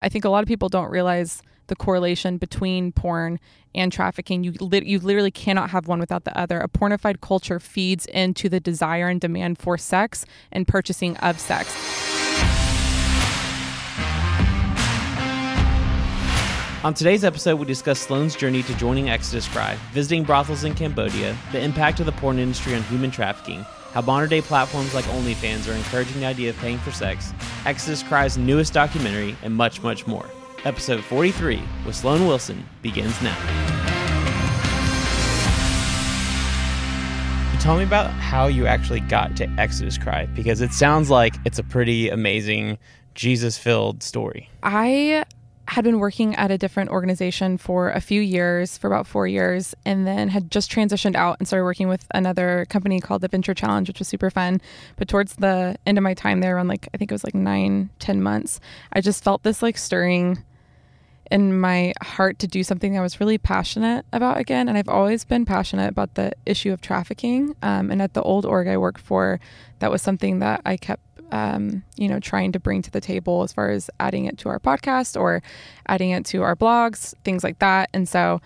I think a lot of people don't realize the correlation between porn and trafficking. You li- you literally cannot have one without the other. A pornified culture feeds into the desire and demand for sex and purchasing of sex. On today's episode, we discuss Sloane's journey to joining Exodus Cry, visiting brothels in Cambodia, the impact of the porn industry on human trafficking, how modern day platforms like OnlyFans are encouraging the idea of paying for sex, Exodus Cry's newest documentary, and much, much more. Episode 43 with Sloane Wilson begins now. Tell me about how you actually got to Exodus Cry because it sounds like it's a pretty amazing Jesus filled story. I had been working at a different organization for a few years, for about four years, and then had just transitioned out and started working with another company called the Adventure Challenge, which was super fun. But towards the end of my time there, around like I think it was like nine, ten months, I just felt this like stirring in my heart to do something I was really passionate about again. And I've always been passionate about the issue of trafficking. Um, and at the old org I worked for, that was something that I kept um, you know, trying to bring to the table as far as adding it to our podcast or adding it to our blogs, things like that. And so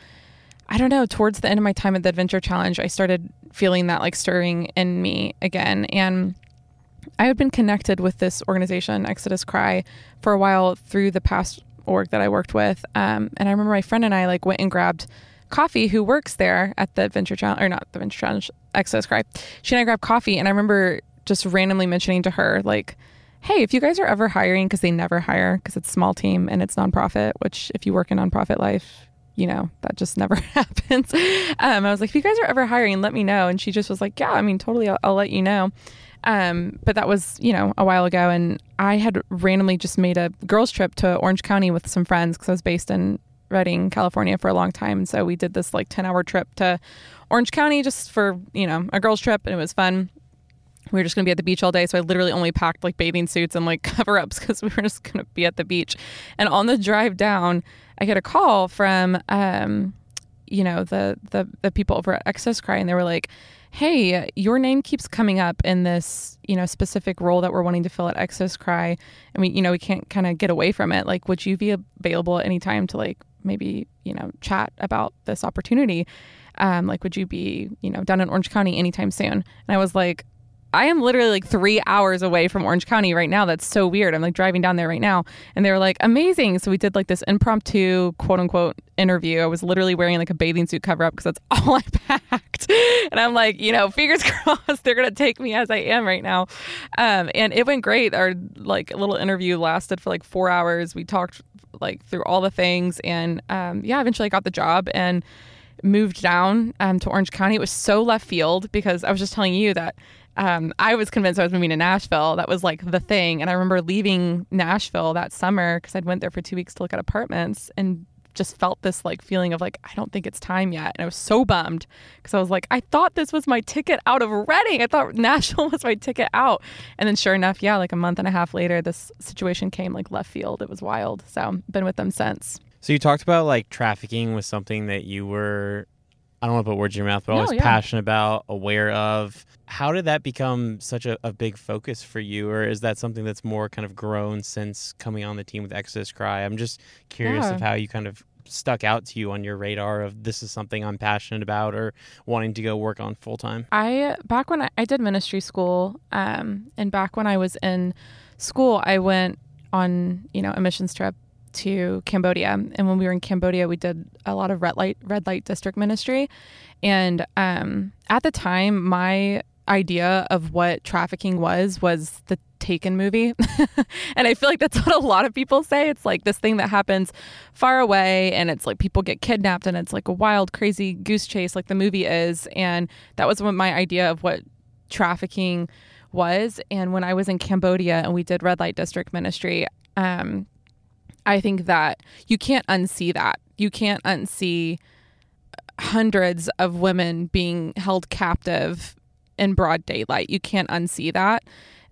I don't know, towards the end of my time at the Adventure Challenge, I started feeling that like stirring in me again. And I had been connected with this organization, Exodus Cry, for a while through the past org that I worked with. Um, and I remember my friend and I like went and grabbed coffee who works there at the Adventure Challenge, or not the Adventure Challenge, Exodus Cry. She and I grabbed coffee, and I remember just randomly mentioning to her like hey if you guys are ever hiring because they never hire because it's small team and it's nonprofit which if you work in nonprofit life you know that just never happens. Um, i was like if you guys are ever hiring let me know. And she just was like yeah i mean totally i'll, I'll let you know. Um, but that was you know a while ago. And i had randomly just made a girls trip to orange county with some friends because i was based in redding california for a long time. And so we did this like 10 hour trip to orange county just for you know a girls trip. And it was fun we were just going to be at the beach all day. So I literally only packed like bathing suits and like cover ups because we were just going to be at the beach. And on the drive down, I get a call from, um, you know, the, the, the people over at Exodus Cry, and they were like, hey, your name keeps coming up in this, you know, specific role that we're wanting to fill at Exodus Cry. And we, you know, we can't kind of get away from it. Like, would you be available at any time to like maybe, you know, chat about this opportunity? Um, like, would you be, you know, down in Orange County anytime soon? And I was like, I am literally like three hours away from Orange County right now. That's so weird. I'm like driving down there right now. And they were like, amazing. So we did like this impromptu quote unquote interview. I was literally wearing like a bathing suit cover up because that's all I packed. And I'm like, you know, fingers crossed they're going to take me as I am right now. Um, and it went great. Our like little interview lasted for like four hours. We talked like through all the things. And um, yeah, eventually I got the job and moved down um, to Orange County. It was so left field because I was just telling you that um, I was convinced I was moving to Nashville. That was like the thing. And I remember leaving Nashville that summer because I'd went there for two weeks to look at apartments and just felt this like feeling of like I don't think it's time yet. And I was so bummed because I was like I thought this was my ticket out of Redding. I thought Nashville was my ticket out. And then sure enough, yeah, like a month and a half later, this situation came like left field. It was wild. So been with them since. So you talked about like trafficking was something that you were I don't want to put words in your mouth, but No, always yeah. passionate about, aware of. How did that become such a, a big focus for you? Or is that something that's more kind of grown since coming on the team with Exodus Cry? I'm just curious Yeah. of how you kind of stuck out to you on your radar of this is something I'm passionate about or wanting to go work on full time. I back when I, I did ministry school, um, and back when I was in school, I went on you know a missions trip to Cambodia, and when we were in Cambodia, we did a lot of red light red light district ministry, and um, at the time, my idea of what trafficking was was the Taken movie. and I feel like that's what a lot of people say. It's like this thing that happens far away and it's like people get kidnapped and it's like a wild, crazy goose chase like the movie is. And that was what my idea of what trafficking was. And when I was in Cambodia and we did red light district ministry, um, I think that you can't unsee that. You can't unsee hundreds of women being held captive in broad daylight. You can't unsee that.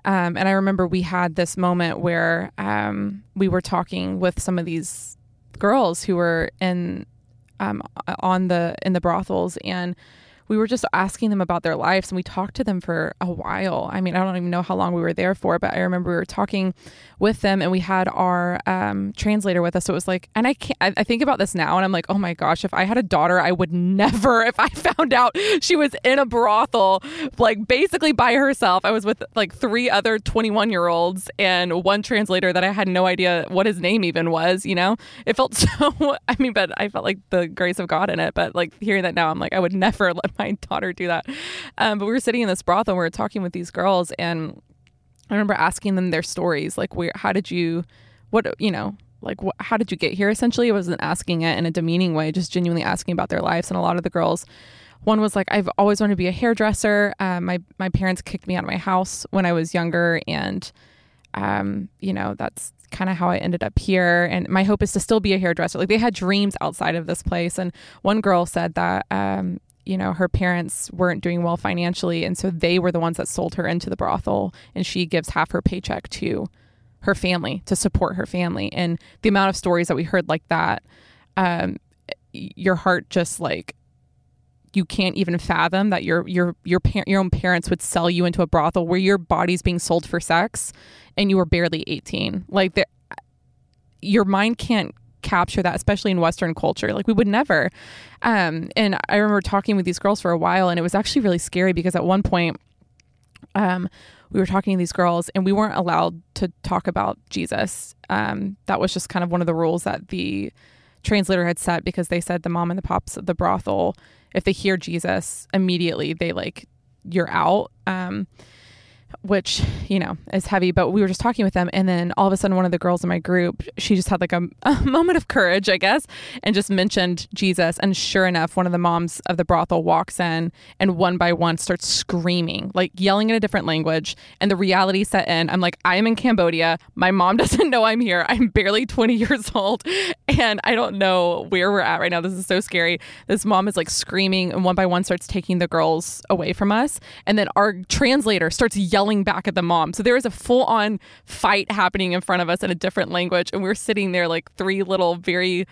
Um, and I remember we had this moment where um, we were talking with some of these girls who were in um, on the in the brothels, and we were just asking them about their lives and we talked to them for a while. I mean, I don't even know how long we were there for, but I remember we were talking with them and we had our um, translator with us. So it was like, and I can't, I, I think about this now and I'm like, oh my gosh, if I had a daughter, I would never, if I found out she was in a brothel, like basically by herself. I was with like three other 21 year olds and one translator that I had no idea what his name even was, you know? It felt so, I mean, but I felt like the grace of God in it. But like hearing that now, I'm like, I would never let my daughter do that. Um, but we were sitting in this brothel and we were talking with these girls, and I remember asking them their stories, like, where, how did you, what, you know, like, wh- how did you get here? Essentially, I wasn't asking it in a demeaning way, just genuinely asking about their lives. And a lot of the girls, one was like, I've always wanted to be a hairdresser. Uh, my my parents kicked me out of my house when I was younger, and um, you know, that's kind of how I ended up here. And my hope is to still be a hairdresser. Like they had dreams outside of this place. And one girl said that, um, you know, her parents weren't doing well financially. And so they were the ones that sold her into the brothel. And she gives half her paycheck to her family to support her family. And the amount of stories that we heard like that, um, your heart just like you can't even fathom that your your your par- your own parents would sell you into a brothel where your body's being sold for sex and you were barely 18 like your mind can't capture that especially in western culture like we would never um and i remember talking with these girls for a while and it was actually really scary because at one point um we were talking to these girls and we weren't allowed to talk about jesus um that was just kind of one of the rules that the translator had set because they said the mom and the pops of the brothel if they hear Jesus, immediately they like you're out. Um, which you know is heavy but we were just talking with them and then all of a sudden one of the girls in my group she just had like a, a, moment of courage i guess and just mentioned jesus and sure enough one of the moms of the brothel walks in and one by one starts screaming like yelling in a different language and the reality set in. I'm like i am in cambodia. My mom doesn't know i'm here. I'm barely 20 years old and i don't know where we're at right now. This is so scary. This mom is like screaming and one by one starts taking the girls away from us and then our translator starts yelling yelling back at the mom. So there was a full on fight happening in front of us in a different language. And we are sitting there like three little, very,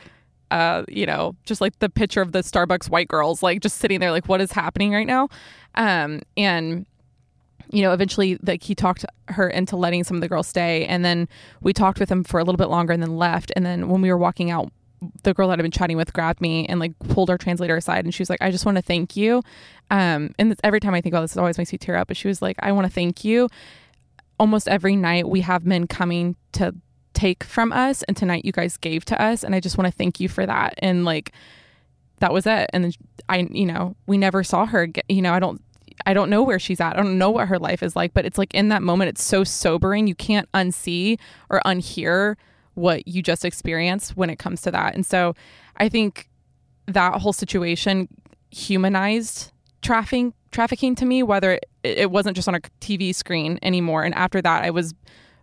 uh, you know, just like the picture of the Starbucks white girls, like just sitting there, like, what is happening right now? Um, and, you know, eventually, like he talked her into letting some of the girls stay, and then we talked with him for a little bit longer, and then left. And then when we were walking out, the girl that I've been chatting with grabbed me and like pulled our translator aside and she was like, I just want to thank you. Um, and every time I think about this, it always makes me tear up. But she was like, I want to thank you. Almost every night we have men coming to take from us, and tonight you guys gave to us, and I just want to thank you for that. And like, that was it. And then I, you know, we never saw her. You know, I don't. I don't know where she's at. I don't know what her life is like, but it's like in that moment, it's so sobering. You can't unsee or unhear what you just experienced when it comes to that. And so I think that whole situation humanized trafficking trafficking to me whether it, it wasn't just on a TV screen anymore. And after that I was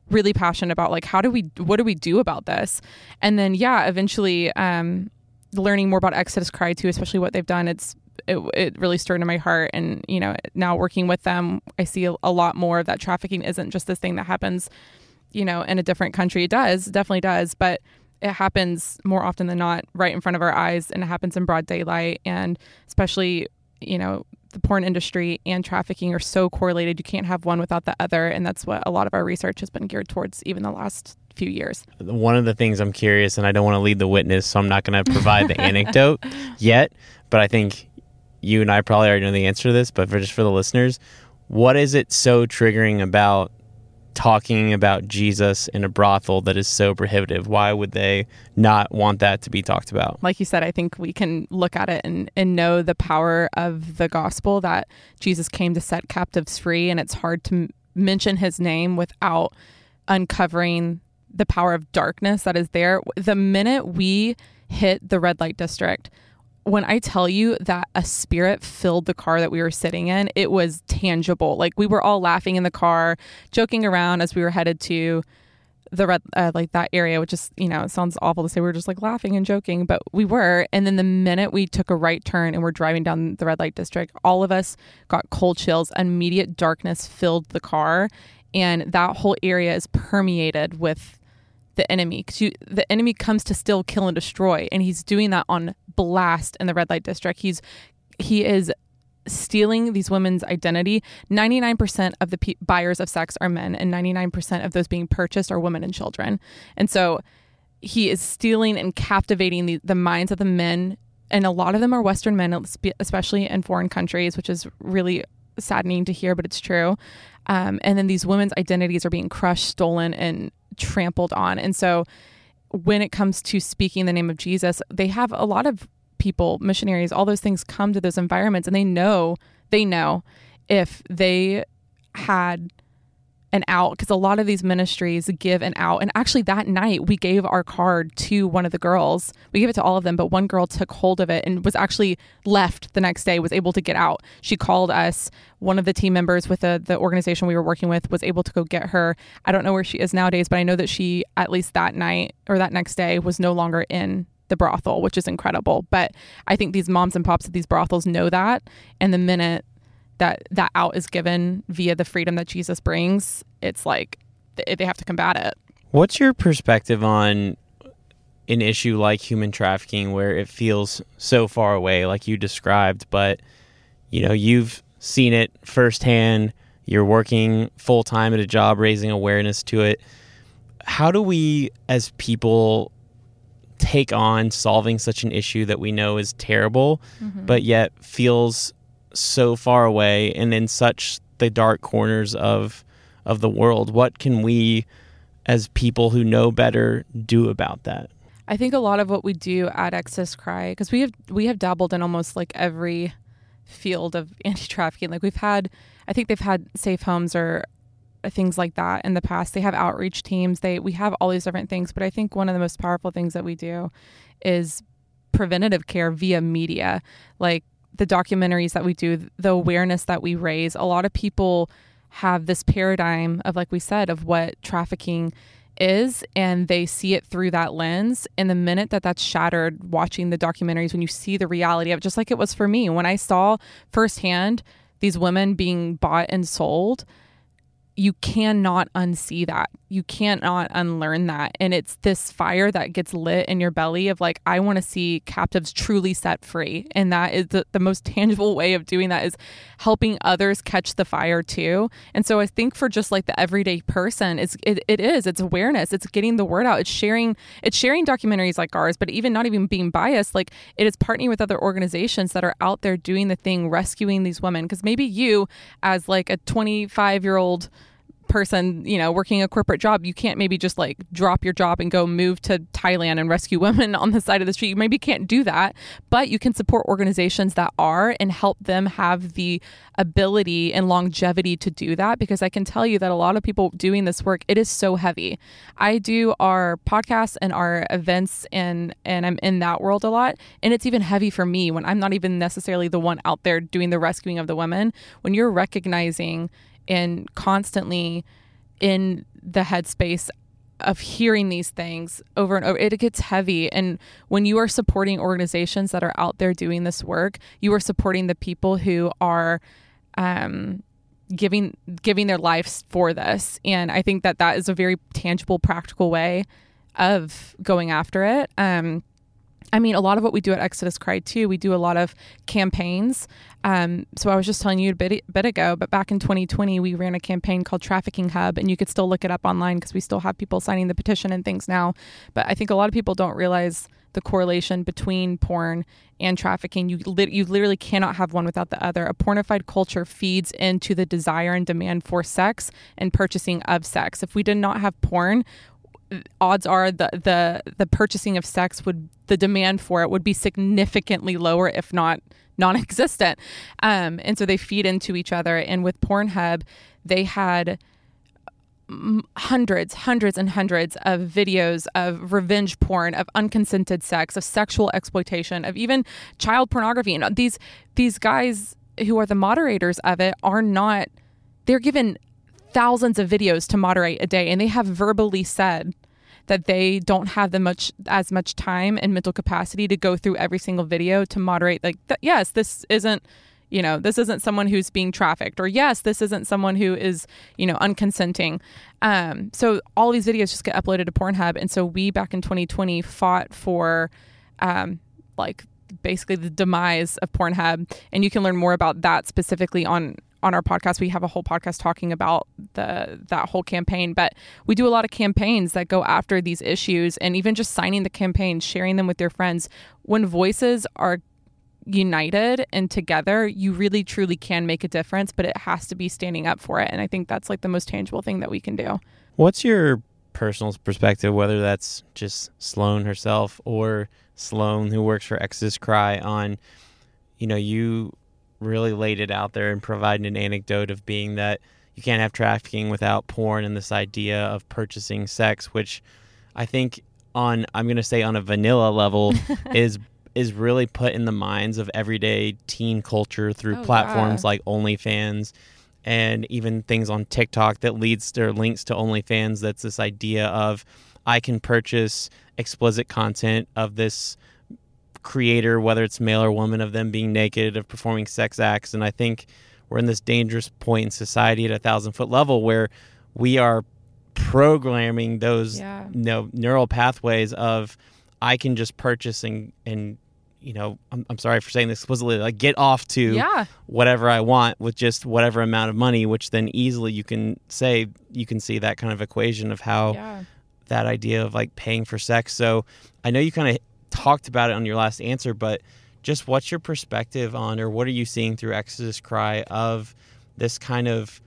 really passionate about like how do we what do we do about this? And then yeah eventually um learning more about Exodus Cry too especially what they've done it's it, it really stirred in my heart. And you know now working with them I see a, a lot more that trafficking isn't just this thing that happens you know, in a different country. It does, definitely does, but it happens more often than not right in front of our eyes and it happens in broad daylight. And especially, you know, the porn industry and trafficking are so correlated. You can't have one without the other. And that's what a lot of our research has been geared towards, even the last few years. One of the things I'm curious, and I don't want to lead the witness, so I'm not going to provide the anecdote yet, but I think you and I probably already know the answer to this, but for just for the listeners, what is it so triggering about talking about Jesus in a brothel that is so prohibitive? Why would they not want that to be talked about? Like you said, I think we can look at it and, and know the power of the gospel that Jesus came to set captives free. And it's hard to m- mention his name without uncovering the power of darkness that is there. The minute we hit the red light district, when I tell you that a spirit filled the car that we were sitting in, it was tangible. Like we were all laughing in the car, joking around as we were headed to the red, uh, like that area, which is, you know, it sounds awful to say. We were just like laughing and joking, but we were. And then the minute we took a right turn and we're driving down the red light district, all of us got cold chills. Immediate darkness filled the car. And that whole area is permeated with the enemy because the enemy comes to still kill and destroy and he's doing that on blast in the red light district he's he is stealing these women's identity. 99% of the buyers of sex are men, and 99% of those being purchased are women and children. And so he is stealing and captivating the, the minds of the men. And a lot of them are Western men, especially in foreign countries, which is really saddening to hear, but it's true. Um, and then these women's identities are being crushed, stolen, and trampled on. And so when it comes to speaking the name of Jesus, they have a lot of people, missionaries, all those things come to those environments and they know, they know if they had an out because a lot of these ministries give an out. And actually, that night we gave our card to one of the girls. We gave it to all of them, but one girl took hold of it and was actually left the next day, was able to get out. She called us. One of the team members with the, the organization we were working with was able to go get her. I don't know where she is nowadays, but I know that she, at least that night or that next day, was no longer in the brothel, which is incredible. But I think these moms and pops at these brothels know that. And the minute that that out is given via the freedom that Jesus brings, it's like they have to combat it. What's your perspective on an issue like human trafficking where it feels so far away like you described, but you know, you've seen it firsthand, you're working full time at a job raising awareness to it. How do we as people take on solving such an issue that we know is terrible, mm-hmm. but yet feels so far away and in such the dark corners of of the world what can we as people who know better do about that? I think a lot of what we do at exodus cry because we have we have dabbled in almost like every field of anti-trafficking. Like we've had i think they've had safe homes or uh, things like that in the past. They have outreach teams. They we have all these different things but i think one of the most powerful things that we do is preventative care via media. Like the documentaries that we do, the awareness that we raise, a lot of people have this paradigm of, like we said, of what trafficking is, and they see it through that lens. And the minute that that's shattered, watching the documentaries, when you see the reality of just like it was for me, when I saw firsthand these women being bought and sold, you cannot unsee that. You cannot unlearn that. And it's this fire that gets lit in your belly of like, I want to see captives truly set free. And that is the, the most tangible way of doing that is helping others catch the fire too. And so I think for just like the everyday person, it's it, it is, it's awareness. It's getting the word out. It's sharing, it's sharing documentaries like ours, but even not even being biased, like it is partnering with other organizations that are out there doing the thing, rescuing these women. Because maybe you as like a 25 year old person, you know, working a corporate job, you can't maybe just like drop your job and go move to Thailand and rescue women on the side of the street. You maybe can't do that, but you can support organizations that are and help them have the ability and longevity to do that because I can tell you that a lot of people doing this work, it is so heavy. I do our podcasts and our events and and I'm in that world a lot, and it's even heavy for me when I'm not even necessarily the one out there doing the rescuing of the women. When you're recognizing and constantly in the headspace of hearing these things over and over it gets heavy. And when you are supporting organizations that are out there doing this work you are supporting the people who are um, giving giving their lives for this. And i think that that is a very tangible practical way of going after it. Um, I mean, a lot of what we do at Exodus Cry too, we do a lot of campaigns. Um, so I was just telling you a bit, bit ago, but back in 2020, we ran a campaign called Trafficking Hub, and you could still look it up online because we still have people signing the petition and things now. But I think a lot of people don't realize the correlation between porn and trafficking. You li- you literally cannot have one without the other. A pornified culture feeds into the desire and demand for sex and purchasing of sex. If we did not have porn, odds are the the the purchasing of sex would the demand for it would be significantly lower if not non-existent. Um, and so they feed into each other. And with pornhub they had hundreds hundreds and hundreds of videos of revenge porn of unconsented sex of sexual exploitation of even child pornography. And these these guys who are the moderators of it are not they're given thousands of videos to moderate a day and they have verbally said that they don't have the much as much time and mental capacity to go through every single video to moderate like th- yes this isn't you know this isn't someone who's being trafficked or yes this isn't someone who is you know unconsenting um, so all these videos just get uploaded to pornhub and so we back in 2020 fought for um, like basically the demise of Pornhub. And you can learn more about that specifically on on our podcast. We have a whole podcast talking about the that whole campaign, but we do a lot of campaigns that go after these issues and even just signing the campaign, sharing them with your friends. When voices are united and together, you really truly can make a difference, but it has to be standing up for it. And I think that's like the most tangible thing that we can do. What's your personal perspective, whether that's just Sloane herself or Sloane who works for Exodus Cry on, you know, you really laid it out there and provided an anecdote of being that you can't have trafficking without porn and this idea of purchasing sex, which I think on I'm going to say on a vanilla level is is really put in the minds of everyday teen culture through Oh, platforms yeah. like OnlyFans and even things on TikTok that leads to links to OnlyFans. That's this idea of I can purchase explicit content of this creator, whether it's male or woman, of them being naked, of performing sex acts. And I think we're in this dangerous point in society at a thousand foot level where we are programming those Yeah. you know, neural pathways of I can just purchase and and you know I'm, I'm sorry for saying this explicitly like get off to Yeah. whatever I want with just whatever amount of money, which then easily you can say you can see that kind of equation of how Yeah. that idea of like paying for sex. So I know you kind of talked about it on your last answer, but just what's your perspective on, or what are you seeing through Exodus Cry of this kind of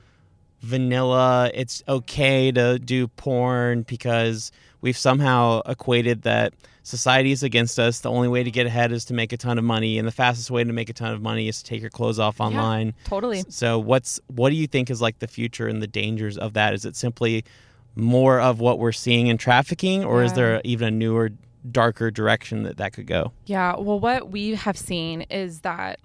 vanilla? It's okay to do porn because we've somehow equated that society is against us. The only way to get ahead is to make a ton of money, and the fastest way to make a ton of money is to take your clothes off online. Totally. So what's what do you think is like the future and the dangers of that? Is it simply more of what we're seeing in trafficking, or is there even a newer, darker direction that that could go? Yeah. Well, what we have seen is that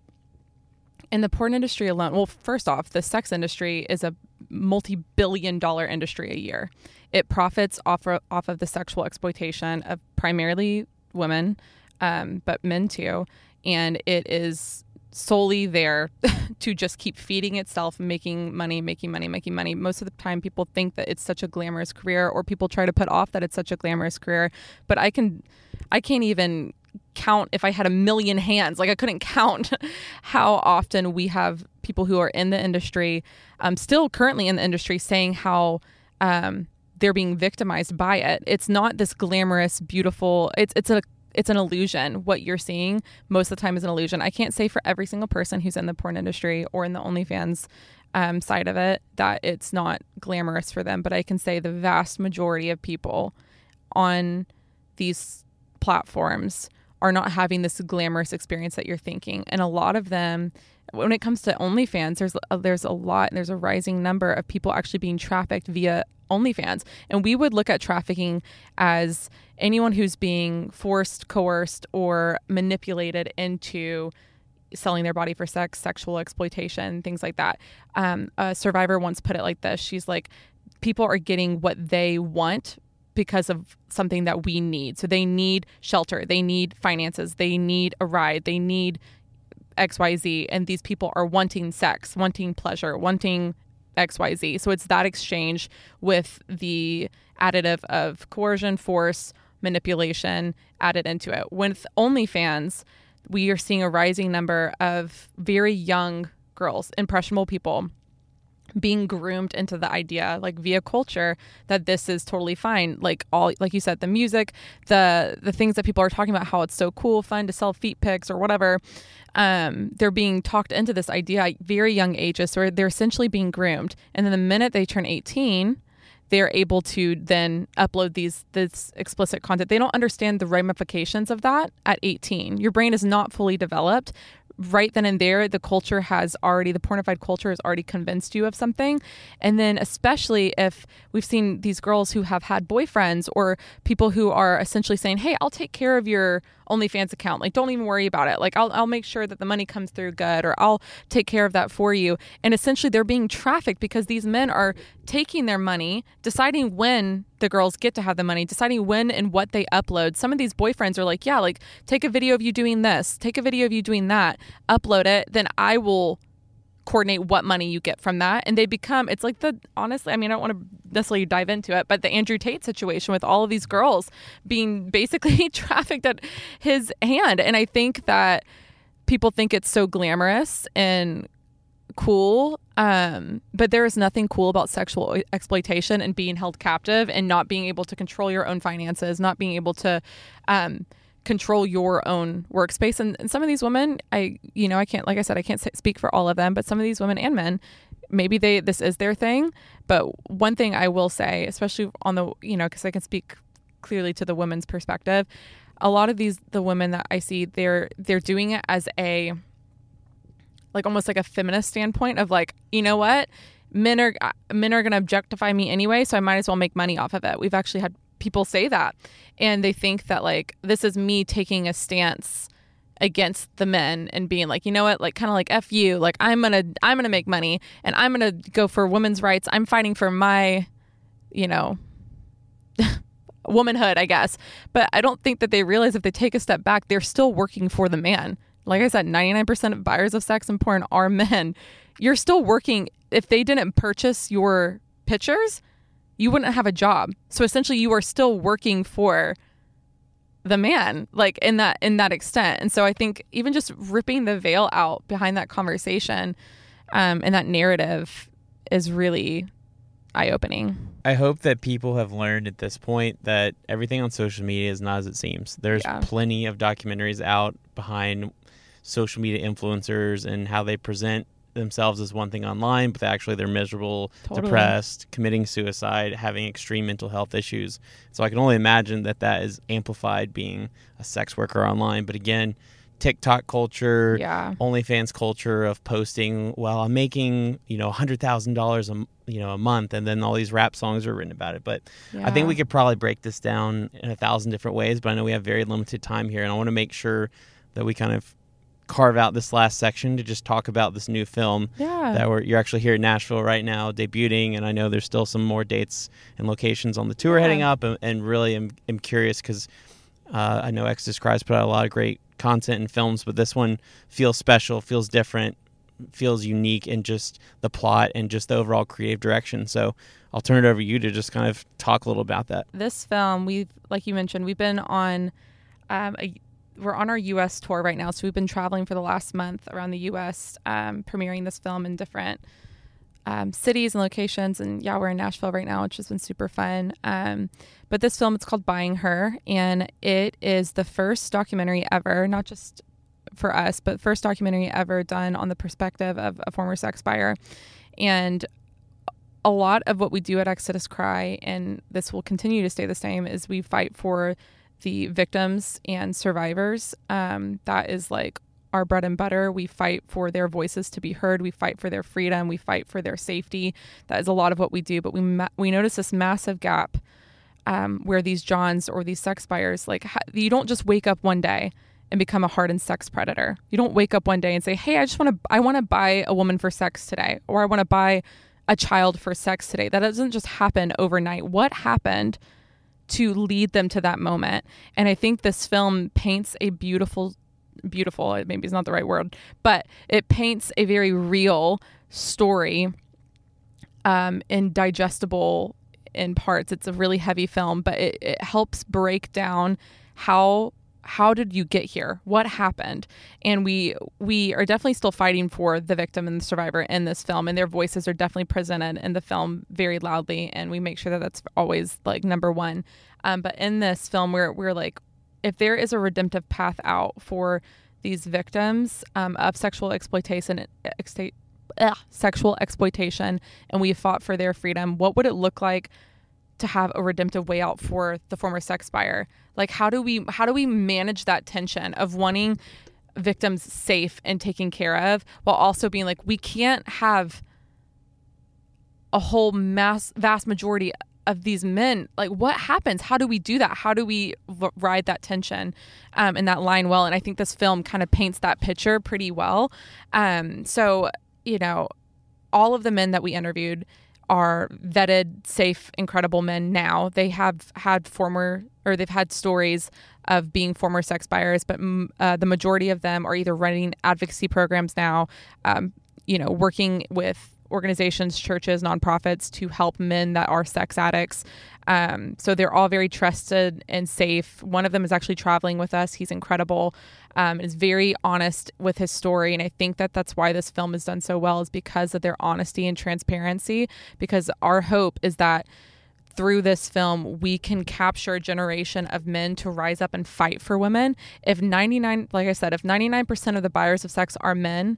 in the porn industry alone, well, first off, the sex industry is a multi billion dollar industry a year. It profits off of, off of the sexual exploitation of primarily women, um, but men too. And it is solely there to just keep feeding itself, making money, making money, making money. Most of the time, people think that it's such a glamorous career, or people try to put off that it's such a glamorous career. But I can, I can't even count if I had a million hands. Like I couldn't count how often we have people who are in the industry, um, still currently in the industry, saying how um, they're being victimized by it. It's not this glamorous, beautiful. It's it's a it's an illusion. What you're seeing most of the time is an illusion. I can't say for every single person who's in the porn industry or in the OnlyFans um, side of it that it's not glamorous for them, but I can say the vast majority of people on these platforms are not having this glamorous experience that you're thinking, and a lot of them. When it comes to OnlyFans, there's a, there's a lot, there's a rising number of people actually being trafficked via OnlyFans, and we would look at trafficking as anyone who's being forced, coerced, or manipulated into selling their body for sex, sexual exploitation, things like that. Um, a survivor once put it like this: She's like, people are getting what they want because of something that we need. So they need shelter, they need finances, they need a ride, they need XYZ. And these people are wanting sex, wanting pleasure, wanting XYZ. So it's that exchange with the additive of coercion, force, manipulation added into it. With OnlyFans, we are seeing a rising number of very young girls, impressionable people being groomed into the idea like via culture that this is totally fine. Like all like you said the music the the things that people are talking about how it's so cool fun to sell feet pics or whatever um they're being talked into this idea at very young ages so they're essentially being groomed. And then the minute they turn 18 they're able to then upload these this explicit content. They don't understand the ramifications of that at 18 your brain is not fully developed right then and there the culture has already the pornified culture has already convinced you of something. And then especially if we've seen these girls who have had boyfriends or people who are essentially saying hey i'll take care of your OnlyFans account. Like, don't even worry about it. Like, I'll, I'll make sure that the money comes through good or I'll take care of that for you. And essentially, they're being trafficked because these men are taking their money, deciding when the girls get to have the money, deciding when and what they upload. Some of these boyfriends are like, yeah, like, take a video of you doing this, take a video of you doing that, upload it, then I will coordinate what money you get from that. And they become it's like the honestly i mean i don't want to necessarily dive into it but the andrew tate situation with all of these girls being basically trafficked at his hand. And i think that people think it's so glamorous and cool um, but there is nothing cool about sexual exploitation and being held captive and not being able to control your own finances not being able to um, control your own workspace. And, and, some of these women i you know i can't like i said i can't speak for all of them but some of these women and men maybe they this is their thing. But one thing i will say especially on the you know because i can speak clearly to the women's perspective a lot of these the women that i see they're they're doing it as a like almost like a feminist standpoint of like you know what? Men are uh, men are going to objectify me anyway so i might as well make money off of it. We've actually had people say that. And they think that like this is me taking a stance against the men and being like you know what? Like kind of like f you. Like i'm gonna i'm gonna make money and i'm gonna go for women's rights. I'm fighting for my you know womanhood i guess. But i don't think that they realize if they take a step back they're still working for the man. Like i said 99% of buyers of sex and porn are men. You're still working. If they didn't purchase your pictures you wouldn't have a job. So essentially you are still working for the man like in that in that extent. And so I think even just ripping the veil out behind that conversation um, and that narrative is really eye opening. I hope that people have learned at this point that everything on social media is not as it seems. There's yeah. plenty of documentaries out behind social media influencers and how they present themselves as one thing online, but actually they're miserable, totally. depressed, committing suicide, having extreme mental health issues. So I can only imagine that that is amplified being a sex worker online. But again, TikTok culture, yeah. OnlyFans culture of posting. Well, I'm making you know hundred thousand dollars a you know a month, and then all these rap songs are written about it. But yeah. I think we could probably break this down in a thousand different ways. But I know we have very limited time here, and I want to make sure that we kind of carve out this last section to just talk about this new film yeah. that we're, you're actually here in Nashville right now, debuting, and I know there's still some more dates and locations on the tour yeah. heading up, and, and really am, am curious because uh, I know Exodus Cry's put out a lot of great content and films, but this one feels special, feels different, feels unique in just the plot and just the overall creative direction. So I'll turn it over to you to just kind of talk a little about that. This film, we've like you mentioned, we've been on um, a we're on our U.S. tour right now, so we've been traveling for the last month around the U.S. Um, premiering this film in different um, cities and locations. And yeah, we're in Nashville right now, which has been super fun. Um, but this film, it's called Buying Her, and it is the first documentary ever, not just for us, but first documentary ever done on the perspective of a former sex buyer. And a lot of what we do at Exodus Cry, and this will continue to stay the same, is we fight for the victims and survivors. Um, that is like our bread and butter. We fight for their voices to be heard. We fight for their freedom. We fight for their safety. That is a lot of what we do. But we ma- we notice this massive gap um, where these Johns or these sex buyers, like ha- you don't just wake up one day and become a hardened sex predator. You don't wake up one day and say, "Hey, I just want to I want to buy a woman for sex today," or "I want to buy a child for sex today." That doesn't just happen overnight. What happened? To lead them to that moment. And I think this film paints a beautiful, beautiful, maybe it's not the right word, but it paints a very real story um, in digestible in parts. It's a really heavy film, but it, it helps break down how how did you get here? What happened? And we we are definitely still fighting for the victim and the survivor in this film and their voices are definitely presented in the film very loudly and we make sure that that's always like number one. Um, but in this film we're, we're like if there is a redemptive path out for these victims um, of sexual exploitation ugh, sexual exploitation and we fought for their freedom what would it look like to have a redemptive way out for the former sex buyer. Like how do we how do we manage that tension of wanting victims safe and taken care of while also being like we can't have a whole mass vast majority of these men like what happens? How do we do that? How do we v- ride that tension um, and that line well? And i think this film kind of paints that picture pretty well. Um, so you know all of the men that we interviewed are vetted, safe, incredible men now. They have had former or they've had stories of being former sex buyers, but uh, the majority of them are either running advocacy programs now, um, you know, working with organizations, churches, nonprofits to help men that are sex addicts. Um, so they're all very trusted and safe. One of them is actually traveling with us. He's incredible. Um, is very honest with his story, and I think that that's why this film has done so well is because of their honesty and transparency. Because our hope is that through this film, we can capture a generation of men to rise up and fight for women. If 99, like I said, if 99% of the buyers of sex are men,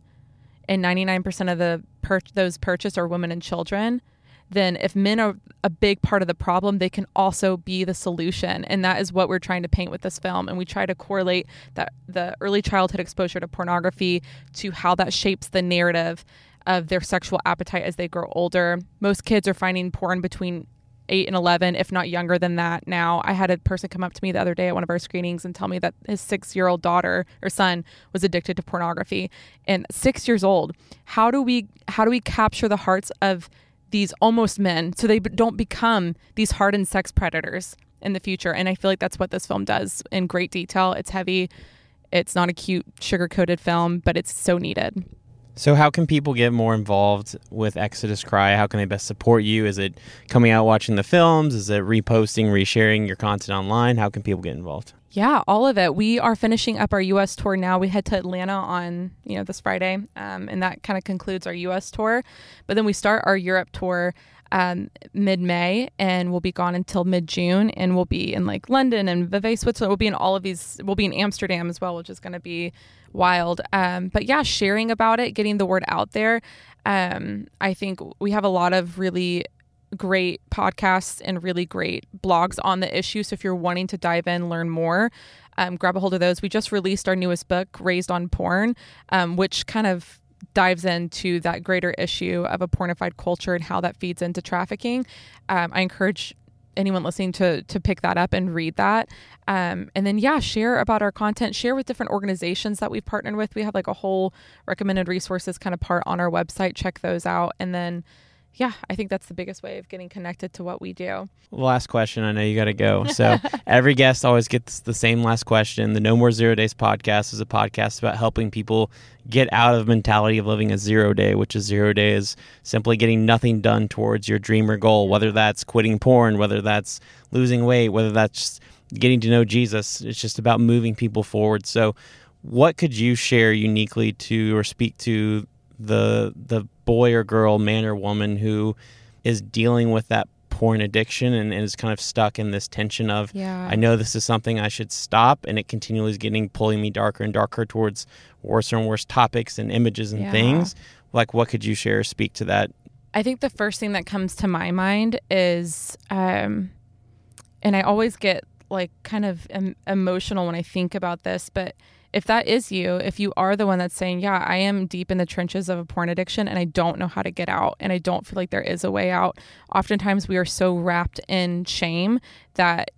and 99% of the per- those purchased are women and children, then if men are a big part of the problem, they can also be the solution. And that is what we're trying to paint with this film. And we try to correlate that the early childhood exposure to pornography to how that shapes the narrative of their sexual appetite as they grow older. Most kids are finding porn between 8 and 11, if not younger than that now. I had a person come up to me the other day at one of our screenings and tell me that his six year old daughter or son was addicted to pornography. And six years old, how do we how do we capture the hearts of these almost men so they don't become these hardened sex predators in the future? And I feel like that's what this film does in great detail. It's heavy. It's not a cute sugar coated film, but it's so needed. So, how can people get more involved with Exodus Cry? How can they best support you? Is it coming out watching the films? Is it reposting, resharing your content online? How can people get involved? Yeah, all of it. We are finishing up our U.S. tour now. We head to Atlanta on you know this Friday, um, and that kind of concludes our U.S. tour. But then we start our Europe tour um, mid May, and we'll be gone until mid June, and we'll be in like London and Vevey, Switzerland. We'll be in all of these. We'll be in Amsterdam as well, which is going to be wild. Um, but yeah, sharing about it, getting the word out there. Um, I think we have a lot of really great podcasts and really great blogs on the issue. So if you're wanting to dive in, learn more, um, grab a hold of those. We just released our newest book, Raised on Porn, um, which kind of dives into that greater issue of a pornified culture and how that feeds into trafficking. Um, I encourage anyone listening to to pick that up and read that. Um, and then yeah, share about our content. Share with different organizations that we've partnered with. We have like a whole recommended resources kind of part on our website. Check those out, and then yeah, I think that's the biggest way of getting connected to what we do. Last question. I know you got to go. So every guest always gets the same last question. The No More Zero Days podcast is a podcast about helping people get out of mentality of living a zero day, which is zero days simply getting nothing done towards your dream or goal, whether that's quitting porn, whether that's losing weight, whether that's getting to know Jesus. It's just about moving people forward. So what could you share uniquely to or speak to the the boy or girl, man or woman who is dealing with that porn addiction and, and, is kind of stuck in this tension of yeah. I know this is something I should stop and it continually is getting pulling me darker and darker towards worse and worse topics and images and Yeah. things. Like what could you share speak to that? I think the first thing that comes to my mind is, um, and I always get like kind of em- emotional when I think about this, but if that is you, if you are the one that's saying, Yeah, I am deep in the trenches of a porn addiction and I don't know how to get out and I don't feel like there is a way out, oftentimes we are so wrapped in shame that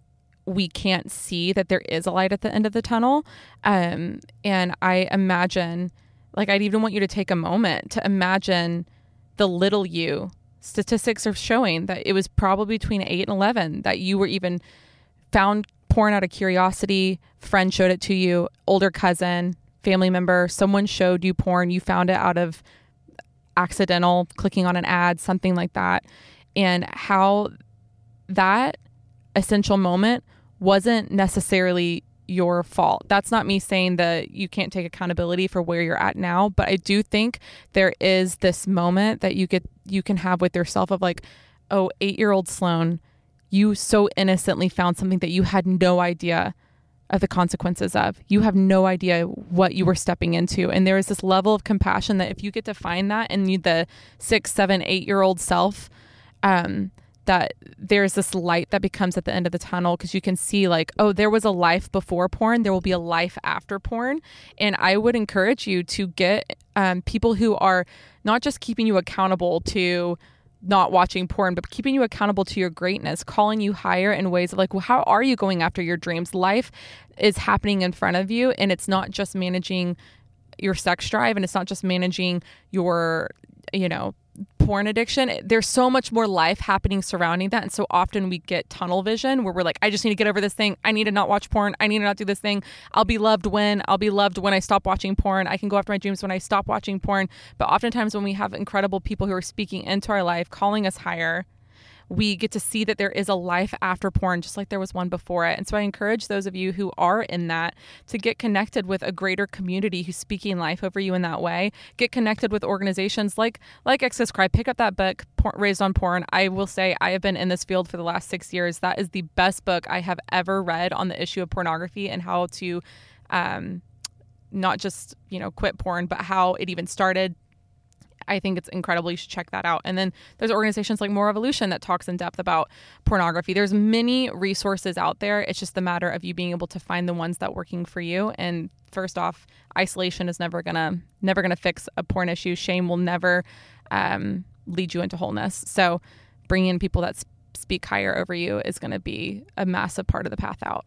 we can't see that there is a light at the end of the tunnel. Um, and I imagine, like, I'd even want you to take a moment to imagine the little you. Statistics are showing that it was probably between 8 and 11 that you were even found porn out of curiosity, friend showed it to you, older cousin, family member, someone showed you porn, you found it out of accidental clicking on an ad, something like that. And how that essential moment wasn't necessarily your fault. That's not me saying that you can't take accountability for where you're at now, but I do think there is this moment that you get you can have with yourself of like, oh, 8-year-old Sloane, you so innocently found something that you had no idea of the consequences of. You have no idea what you were stepping into. And there is this level of compassion that if you get to find that in you, the six, seven, eight year old self, um, that there's this light that becomes at the end of the tunnel because you can see like oh there was a life before porn there will be a life after porn and i would encourage you to get um, people who are not just keeping you accountable to not watching porn, but keeping you accountable to your greatness, calling you higher in ways of like, well, how are you going after your dreams? Life is happening in front of you, and it's not just managing your sex drive, and it's not just managing your, you know, porn addiction, there's so much more life happening surrounding that. And so often we get tunnel vision where we're like, I just need to get over this thing. I need to not watch porn. I need to not do this thing. I'll be loved when I'll be loved when I stop watching porn. I can go after my dreams when I stop watching porn. But oftentimes when we have incredible people who are speaking into our life, calling us higher, we get to see that there is a life after porn, just like there was one before it. And so I encourage those of you who are in that to get connected with a greater community who's speaking life over you in that way. Get connected with organizations like like Exodus Cry. Pick up that book, Raised on Porn. I will say I have been in this field for the last six years. That is the best book I have ever read on the issue of pornography and how to. Um, not just you know quit porn but how it even started I think it's incredible. You should check that out. And then there's organizations like Moral Revolution that talks in depth about pornography. There's many resources out there. It's just the matter of you being able to find the ones that working for you. And first off, isolation is never gonna never gonna fix a porn issue. Shame will never um, lead you into wholeness. So bringing in people that speak higher over you is going to be a massive part of the path out.